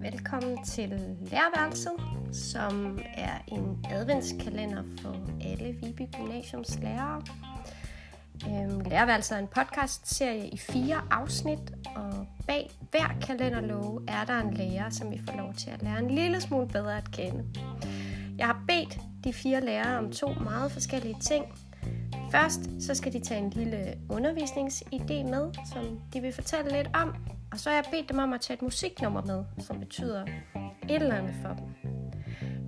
Velkommen til Lærværelset, som er en adventskalender for alle Viby Gymnasiums lærere. Øhm, Lærværelset er en podcast-serie i fire afsnit, og bag hver kalenderlove er der en lærer, som vi får lov til at lære en lille smule bedre at kende. Jeg har bedt de fire lærere om to meget forskellige ting. Først så skal de tage en lille undervisningsidé med, som de vil fortælle lidt om. Og så har jeg bedt dem om at tage et musiknummer med, som betyder et eller andet for dem.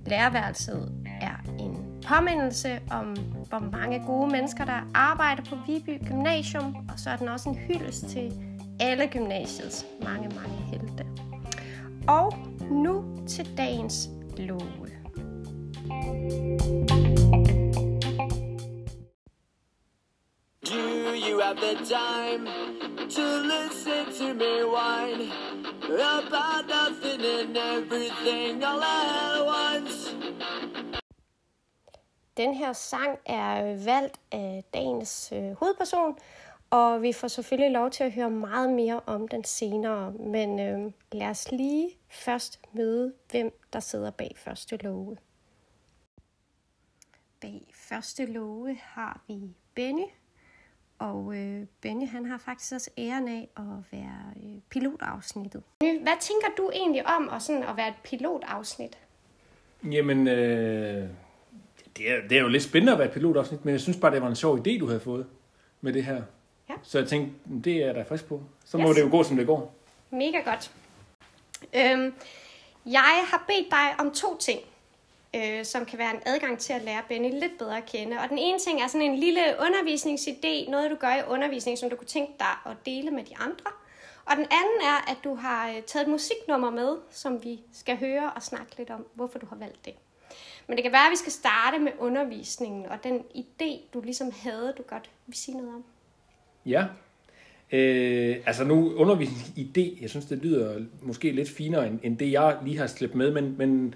Lærerværelset er en påmindelse om, hvor mange gode mennesker, der arbejder på Viby Gymnasium, og så er den også en hyldest til alle gymnasiets mange, mange helte. Og nu til dagens love. thank you have the time to listen to me whine about nothing and everything all at once? Den her sang er valgt af dagens øh, hovedperson, og vi får selvfølgelig lov til at høre meget mere om den senere. Men øh, lad os lige først møde, hvem der sidder bag første love. Bag første love har vi Benny, og øh, Benny han har faktisk også æren af at være øh, pilotafsnittet. Hvad tænker du egentlig om at, sådan, at være et pilotafsnit? Jamen, øh, det, er, det er jo lidt spændende at være et pilotafsnit, men jeg synes bare, det var en sjov idé, du havde fået med det her. Ja. Så jeg tænkte, det er jeg da frisk på. Så må Yes. det jo gå, som det går. Mega godt. Øhm, jeg har bedt dig om to ting, øh, som kan være en adgang til at lære Benny lidt bedre at kende. Og den ene ting er sådan en lille undervisningsidé, noget du gør i undervisning, som du kunne tænke dig at dele med de andre. Og den anden er, at du har øh, taget et musiknummer med, som vi skal høre og snakke lidt om, hvorfor du har valgt det. Men det kan være, at vi skal starte med undervisningen og den idé, du ligesom havde, du godt vil sige noget om. Ja. Øh, altså nu undervisningsidé, jeg synes, det lyder måske lidt finere, end, end det, jeg lige har slæbt med, men, men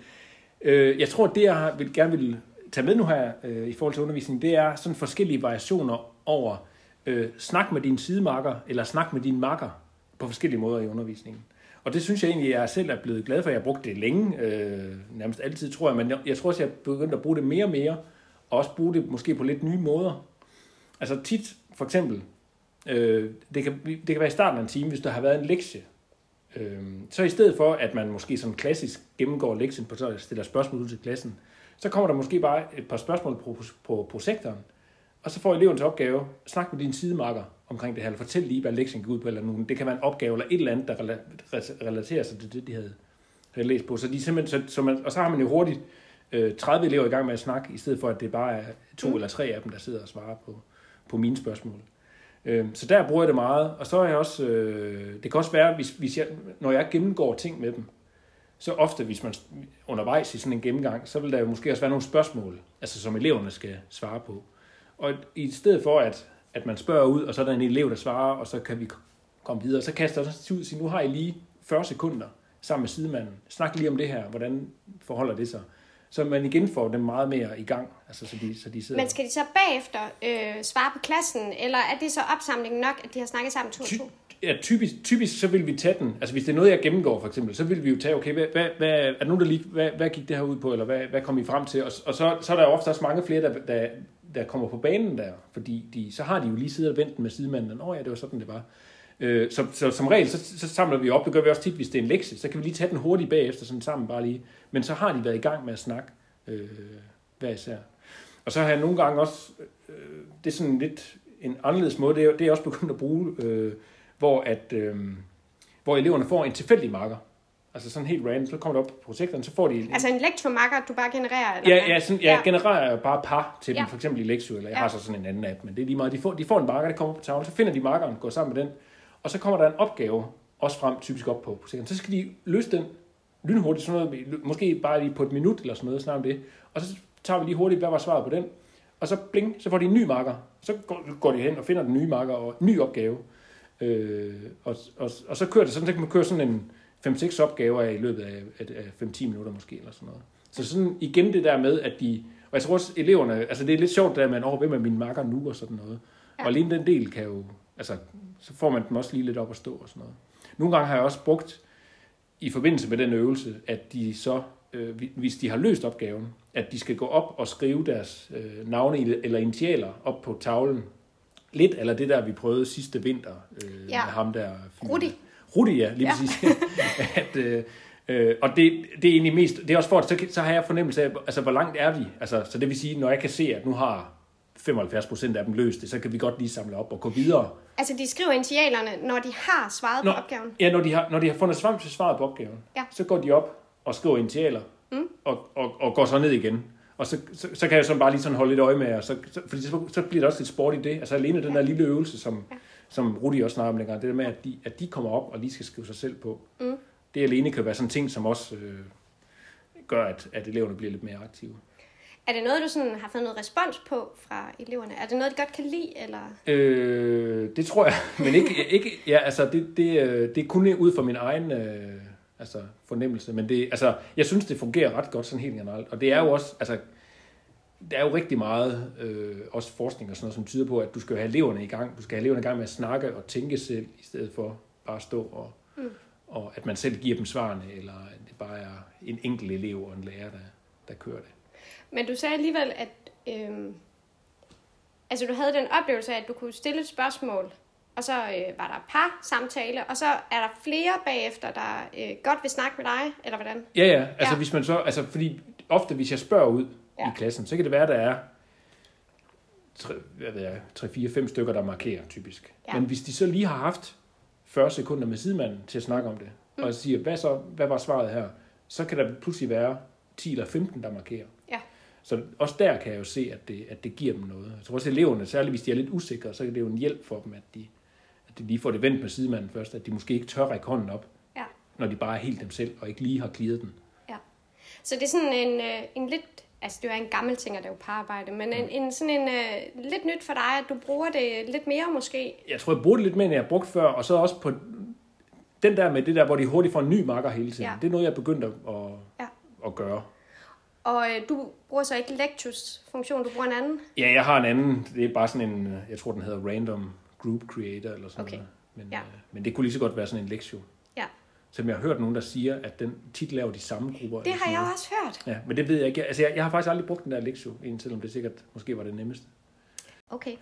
øh, jeg tror, det, jeg vil, gerne vil tage med nu her øh, i forhold til undervisning, det er sådan forskellige variationer over øh, snak med din sidemarker, eller snak med din makker på forskellige måder i undervisningen. Og det synes jeg egentlig, jeg selv er blevet glad for. Jeg har brugt det længe, øh, nærmest altid, tror jeg, men jeg, jeg tror også, jeg er begyndt at bruge det mere og mere, og også bruge det måske på lidt nye måder. Altså tit, for eksempel, øh, det, kan, det kan være i starten af en time, hvis der har været en lektie. Øh, så i stedet for, at man måske sådan klassisk gennemgår lektien på så stiller spørgsmål ud til klassen, så kommer der måske bare et par spørgsmål på, på projektoren, og så får eleven til opgave, snak med din sidemarker omkring det her, eller fortæl lige, hvad lektien går ud på, eller nogen. det kan være en opgave, eller et eller andet, der rela- relaterer sig til det, de havde, havde læst på. Så de simpelthen, så, så man, og så har man jo hurtigt øh, 30 elever i gang med at snakke, i stedet for, at det bare er to mm. eller tre af dem, der sidder og svarer på, på mine spørgsmål. Øh, så der bruger jeg det meget, og så er jeg også, øh, det kan også være, hvis, hvis jeg, når jeg gennemgår ting med dem, så ofte, hvis man undervejs i sådan en gennemgang, så vil der jo måske også være nogle spørgsmål, altså som eleverne skal svare på. Og i stedet for, at, at man spørger ud, og så er der en elev, der svarer, og så kan vi komme videre, så kaster jeg også ud og siger, nu har I lige 40 sekunder sammen med sidemanden. Snak lige om det her, hvordan forholder det sig? Så man igen får dem meget mere i gang, altså så de, så de sidder... Men skal de så bagefter øh, svare på klassen, eller er det så opsamlingen nok, at de har snakket sammen to og to? ja, typisk, typisk så vil vi tage den, altså hvis det er noget, jeg gennemgår for eksempel, så vil vi jo tage, okay, hvad, hvad, hvad, er der nogen, der lige, hvad, hvad gik det her ud på, eller hvad, hvad kom I frem til? Og, og så, så er der jo ofte også mange flere, der, der, der kommer på banen der, fordi de, så har de jo lige siddet og ventet med sidemanden, oh, ja, det var sådan, det var. Øh, så, så, som regel, så, så samler vi op, det gør vi også tit, hvis det er en lektie, så kan vi lige tage den hurtigt bagefter, sådan sammen bare lige. Men så har de været i gang med at snakke øh, hver især. Og så har jeg nogle gange også, øh, det er sådan lidt en anderledes måde, det er, det er jeg også begyndt at bruge, øh, hvor, at, øh, hvor eleverne får en tilfældig marker. Altså sådan helt random, så kommer det op på projekterne, så får de... Altså en lektormarker, du bare genererer? Eller Ja, ja, sådan, jeg genererer bare par til dem, Ja. for eksempel i Lexio, eller jeg Ja. har så sådan en anden app, men det er lige meget. De får, de får en marker, der kommer på tavlen, så finder de markeren, går sammen med den, og så kommer der en opgave, også frem typisk op på projekterne. Så skal de løse den lynhurtigt, sådan noget, måske bare lige på et minut eller sådan noget, snart om det, og så tager vi lige hurtigt, hvad var svaret på den, og så bling, så får de en ny marker. Så går, de hen og finder den nye marker og ny opgave. Øh, og, og, og, så kører det sådan, så kan man køre sådan en 5-6 opgaver af i løbet af, af, af 5-10 minutter måske, eller sådan noget. Så sådan igen det der med, at de, og jeg tror også eleverne, altså det er lidt sjovt der, at man over, hvem er mine marker nu og sådan noget. Ja. Og alene den del kan jo, altså, så får man dem også lige lidt op at stå og sådan noget. Nogle gange har jeg også brugt, i forbindelse med den øvelse, at de så, øh, hvis de har løst opgaven, at de skal gå op og skrive deres øh, navne eller initialer op på tavlen. Lidt eller det der, vi prøvede sidste vinter øh, Ja. med ham der. Rudi. Rudi, ja, lige Ja. præcis. at, øh, øh, og det, det er egentlig mest, det er også for, at så, så har jeg fornemmelse af, altså hvor langt er vi? Altså, så det vil sige, når jeg kan se, at nu har 75 procent af dem løst det, så kan vi godt lige samle op og gå videre. Altså, de skriver initialerne, når de har svaret Nå, på opgaven. Ja, når de har, når de har fundet svar til svaret på opgaven, Ja. så går de op og skriver initialer, mm. og, og, og går så ned igen. Og så, så, så kan jeg så bare lige sådan holde lidt øje med, og så, så, fordi så, så bliver der også lidt sport i det. Altså alene den der lille øvelse, som, ja. som Rudi også snakker om dengang, det der med, at de, at de kommer op og lige skal skrive sig selv på. Mm. Det alene kan være sådan en ting, som også øh, gør, at, at eleverne bliver lidt mere aktive. Er det noget, du sådan har fået noget respons på fra eleverne? Er det noget, de godt kan lide, eller? Øh, det tror jeg, men ikke, ikke ja, altså det, det, øh, det er kun ud fra min egen øh, altså fornemmelse, men det, altså, jeg synes, det fungerer ret godt sådan helt generelt, og det er jo også, altså, der er jo rigtig meget, øh, også forskning og sådan noget, som tyder på, at du skal have eleverne i gang, du skal have eleverne i gang med at snakke og tænke selv, i stedet for bare at stå og, mm. og at man selv giver dem svarene, eller det bare er en enkelt elev og en lærer, der, der kører det. Men du sagde alligevel, at øhm, altså, du havde den oplevelse af, at du kunne stille et spørgsmål, og så øh, var der par samtale, og så er der flere bagefter, der øh, godt vil snakke med dig, eller hvordan? Ja, ja. Altså, Ja. hvis man så, altså, fordi ofte, hvis jeg spørger ud Ja. i klassen, så kan det være, der er 3-4-5 stykker, der markerer typisk. Ja. Men hvis de så lige har haft 40 sekunder med sidemanden til at snakke om det, mm. og siger, hvad så, hvad var svaret her, så kan der pludselig være 10 eller 15, der markerer. Så også der kan jeg jo se, at det, at det giver dem noget. Jeg tror også, at eleverne, særligt hvis de er lidt usikre, så er det jo en hjælp for dem, at de, at de lige får det vendt med sidemanden først, at de måske ikke tør række hånden op, Ja. når de bare er helt dem selv, og ikke lige har clearet den. ja. Så det er sådan en, øh, en lidt, altså det er en gammel ting at lave pararbejde, men en, en sådan en øh, lidt nyt for dig, at du bruger det lidt mere måske. jeg tror, jeg bruger det lidt mere, end jeg har brugt før, og så også på den der med det der, hvor de hurtigt får en ny makker hele tiden. Ja. Det er noget, jeg er begyndt at, at, Ja. at gøre. Og øh, du bruger så ikke Lectus funktion, du bruger en anden? Ja, jeg har en anden, det er bare sådan en, øh, jeg tror, den hedder Random Group Creator, eller sådan Okay. noget. Men, Ja. ja. men det kunne lige så godt være sådan en lektion. Ja. Som jeg har hørt nogen, der siger, at den tit laver de samme grupper. Det har jeg noget. også hørt. Ja, men det ved jeg ikke. Altså, jeg, jeg har faktisk aldrig brugt den der lektion, egentlig, selvom det sikkert måske var det nemmeste. Okay.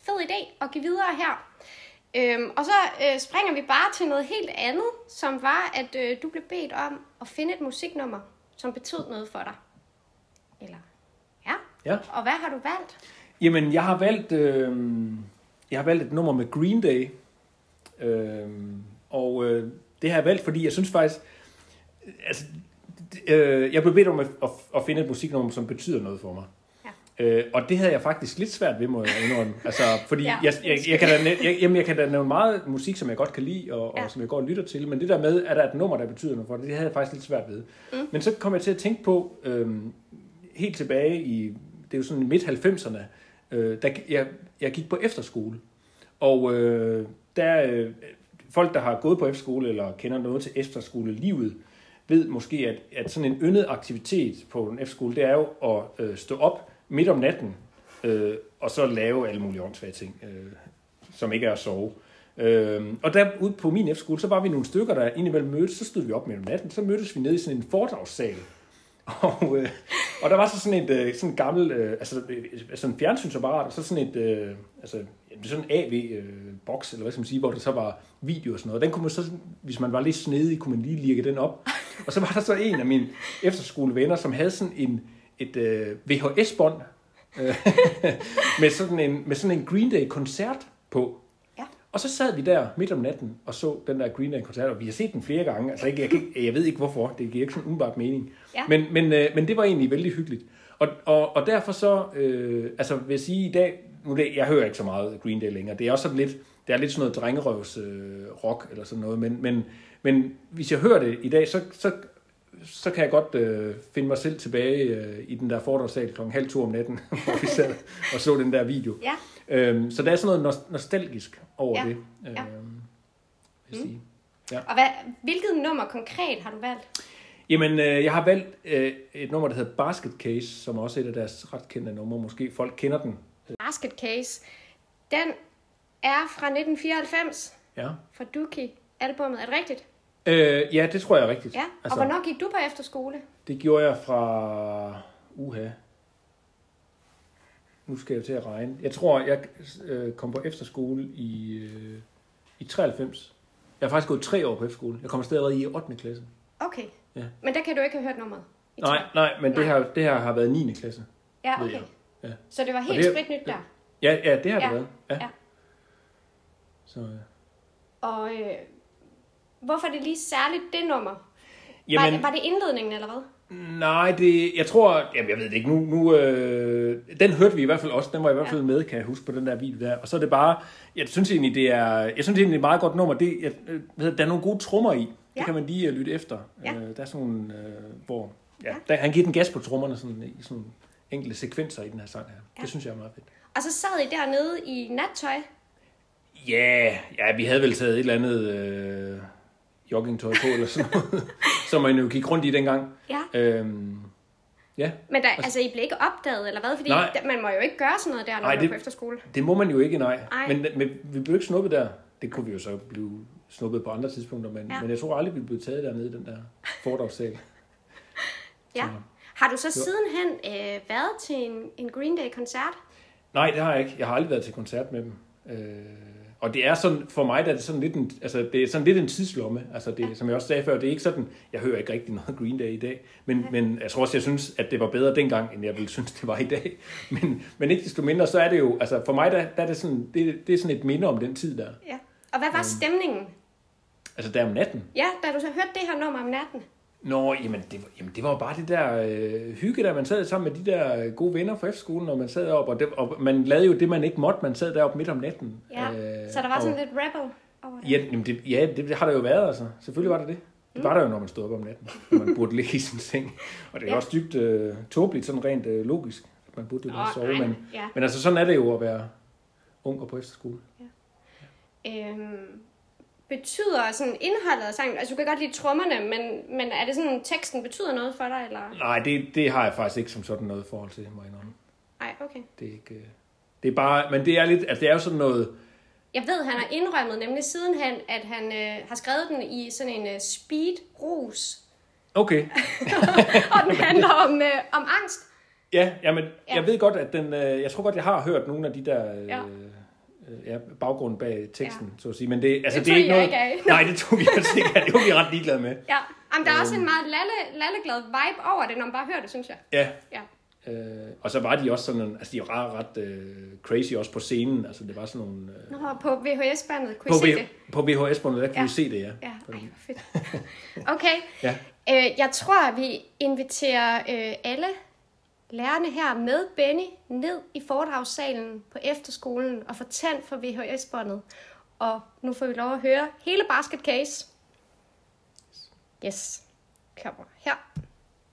Fed idé at give videre her. Øhm, og så øh, springer vi bare til noget helt andet, som var, at øh, du blev bedt om at finde et musiknummer, som betød noget for dig. Eller, ja. Ja. Og hvad har du valgt? Jamen, jeg har valgt, øh, jeg har valgt et nummer med Green Day. Øh, og øh, det har jeg valgt, fordi jeg synes faktisk, altså, øh, jeg blev bedt om at, at, at finde et musiknummer, som betyder noget for mig. Øh, og det havde jeg faktisk lidt svært ved, må jeg indrømme. Altså, fordi Ja. jeg, jeg, jeg, kan da, jeg, jamen, jeg kan da nævne meget musik, som jeg godt kan lide, og, Ja. og som jeg godt lytter til, men det der med, at der er et nummer, der betyder noget for det, det havde jeg faktisk lidt svært ved. Mm. Men så kom jeg til at tænke på, øhm, helt tilbage i, det er jo sådan midt 90'erne, øh, der, jeg, jeg gik på efterskole, og øh, der, øh, folk, der har gået på efterskole, eller kender noget til efterskolelivet, ved måske, at, at sådan en yndet aktivitet på en efterskole, det er jo at øh, stå op midt om natten, øh, og så lave alle mulige åndssvage ting, øh, som ikke er at sove. Øh, og der ude på min efterskole, så var vi nogle stykker, der indimellem mødtes, så stod vi op midt om natten, så mødtes vi nede i sådan en foredragssal, og, øh, og der var så sådan et øh, sådan gammel, øh, altså øh, sådan en fjernsynsapparat, og så sådan et, øh, altså sådan en AV-boks, øh, eller hvad skal man sige, hvor der så var video og sådan noget. Den kunne man så, hvis man var lidt snedig, kunne man lige lirke den op. Og så var der så en af mine efterskolevenner, som havde sådan en, et øh, VHS-bånd, øh, med, sådan en, med sådan en Green Day-koncert på. Ja. Og så sad vi der midt om natten og så den der Green Day-koncert, og vi har set den flere gange. Altså, jeg, jeg, jeg ved ikke hvorfor, det giver ikke sådan umiddelbart mening. Ja. Men, men, øh, men det var egentlig vældig hyggeligt. Og, og, og derfor så, øh, altså vil jeg sige i dag, nu det, jeg hører ikke så meget Green Day længere, det er også sådan lidt, det er lidt sådan noget drengerøvs øh, rock eller sådan noget, men, men, men hvis jeg hører det i dag, så, så, så kan jeg godt øh, finde mig selv tilbage øh, i den der foredragssal klokken halv to om natten, hvor vi sad og så den der video. Ja. Øhm, så der er sådan noget nos- nostalgisk over Ja, det, øhm, ja. vil jeg sige. Og hvad, hvilket nummer konkret har du valgt? Jamen, øh, jeg har valgt øh, et nummer, der hedder Basket Case, som også er et af deres ret kendte numre. Måske folk kender den. Basket Case. Den er fra 1994 Ja. fra Dookie albumet. Er det rigtigt? Øh, ja, det tror jeg er rigtigt. Ja. Altså, og hvornår gik du på efterskole? Det gjorde jeg fra... Uha. Nu skal jeg til at regne. Jeg tror, jeg øh, kom på efterskole i, øh, i 93. Jeg har faktisk gået tre år på efterskole. Jeg kom stadig i 8. klasse. Okay. Ja. Men der kan du ikke have hørt nummeret? Nej, nej, men det Nej. her, det her har været 9. klasse. Ja, okay. Ja. Så det var helt det spritnyt der. Ja, ja, det har Ja, det været. Ja. ja. Så, øh. Og øh, hvorfor er det lige særligt det nummer? Var, Jamen, det, var det indledningen, eller hvad? nej, det, jeg tror, jamen jeg ved det ikke, nu, nu øh, den hørte vi i hvert fald også, den var i hvert fald med, kan jeg huske på den der video der, og så er det bare, jeg synes egentlig, det er, jeg synes egentlig, det er et meget godt nummer, det, jeg, øh, der er nogle gode trommer i, det Ja. kan man lige øh, lytte efter, Ja. øh, der er sådan nogle, øh, hvor, ja, Ja. Der, han giver den gas på trommerne, sådan, i sådan enkelte sekvenser i den her sang her, Ja. det synes jeg er meget fedt. Og så sad I dernede i nattøj. Ja, ja, vi havde vel taget et eller andet øh, joggingtøj på, eller sådan noget, som man jo gik rundt i dengang. Ja. Øhm, ja, Men der, altså, I blev ikke opdaget, eller hvad? Fordi Nej. man må jo ikke gøre sådan noget der, når Nej, man er det- på efterskole. det må man jo ikke, nej. Ej. Men, men vi blev ikke snuppet der. Det kunne vi jo så blive snuppet på andre tidspunkter, men, Ja. men jeg tror aldrig, vi blev taget dernede i den der foredragssal. Ja. Så- Har du så sidenhen øh, været til en, en Green Day-koncert? Nej, det har jeg ikke. Jeg har aldrig været til koncert med dem. Øh, og det er sådan, for mig der er det sådan lidt en, altså det er sådan lidt en tidslomme. Altså det, som jeg også sagde før, det er ikke sådan, jeg hører ikke rigtig noget Green Day i dag. Men, men jeg tror også, jeg synes, at det var bedre dengang, end jeg ville synes, det var i dag. Men, men ikke desto mindre, så er det jo, altså for mig der, der er det sådan, det, det er sådan et minde om den tid der. Ja. Og hvad var stemningen? Altså der om natten. Ja, da du så hørte det her nummer om natten. Nå, jamen det, var- jamen det var jo bare det der øh, hygge, der man sad sammen med de der øh, gode venner fra efterskolen, og man sad op, og, det, og man lavede jo det, man ikke måtte, man sad deroppe midt om natten. Ja. Øh, så der var og- sådan lidt rebel over det. Ja, jamen det, ja det, det har der jo været, altså. Selvfølgelig var der det. Det var der jo, når man stod op om natten, man burde ligge i sin seng. Og det er Ja. ja. også dybt øh, tåbeligt, sådan rent øh, logisk, at man burde jo bare Åh, sove. Men, ja. men altså, sådan er det jo at være ung og på efterskole. Øhm, betyder sådan indholdet af sangen, altså du kan godt lide trommerne, men, men er det sådan, teksten betyder noget for dig, eller? Nej, det, det har jeg faktisk ikke som sådan noget forhold til, må jeg indrømme. Nej, okay. Det er ikke... øh, Det er bare, men det er lidt, altså det er jo sådan noget, Jeg ved, han har indrømmet nemlig sidenhen, at han øh, har skrevet den i sådan en øh, speed rus, okay, og den handler om, øh, om angst. ja, jamen, Ja. ja. jeg ved godt, at den, øh, jeg tror godt, jeg har hørt nogle af de der, øh, Ja. Øh, ja, baggrund bag teksten, så at sige, men det, altså Det det, er ikke noget, ikke af. nej, det tog vi altså ikke af, det var vi ret ligeglade med. Ja, Jamen, der er også Øhm. en meget lalle, lalleglad vibe over det, når man bare hører det, synes jeg. Ja, Ja. Øh, og så var de også sådan, altså de var ret øh, crazy også på scenen, altså det var sådan nogle... Øh, Nå, på VHS-bandet, kunne på, I se v- det? på VHS-båndet, der kunne Ja. vi se det, ja. Ja, ej, hvor fedt. Okay, Ja. øh, jeg tror, vi inviterer øh, alle lærerne her med Benny ned i foredragssalen på efterskolen og få tændt for VHS-båndet. Og nu får vi lov at høre hele Basket Case. Yes, kommer her.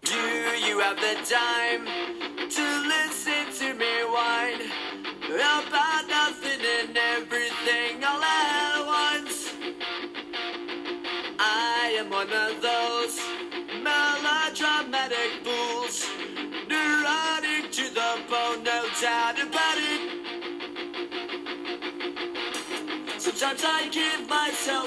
Do you have the time to listen to me whine about nothing and everything all at once? I am one of those melodramatic fools, neurotic oh, to no doubt about it. Sometimes I give myself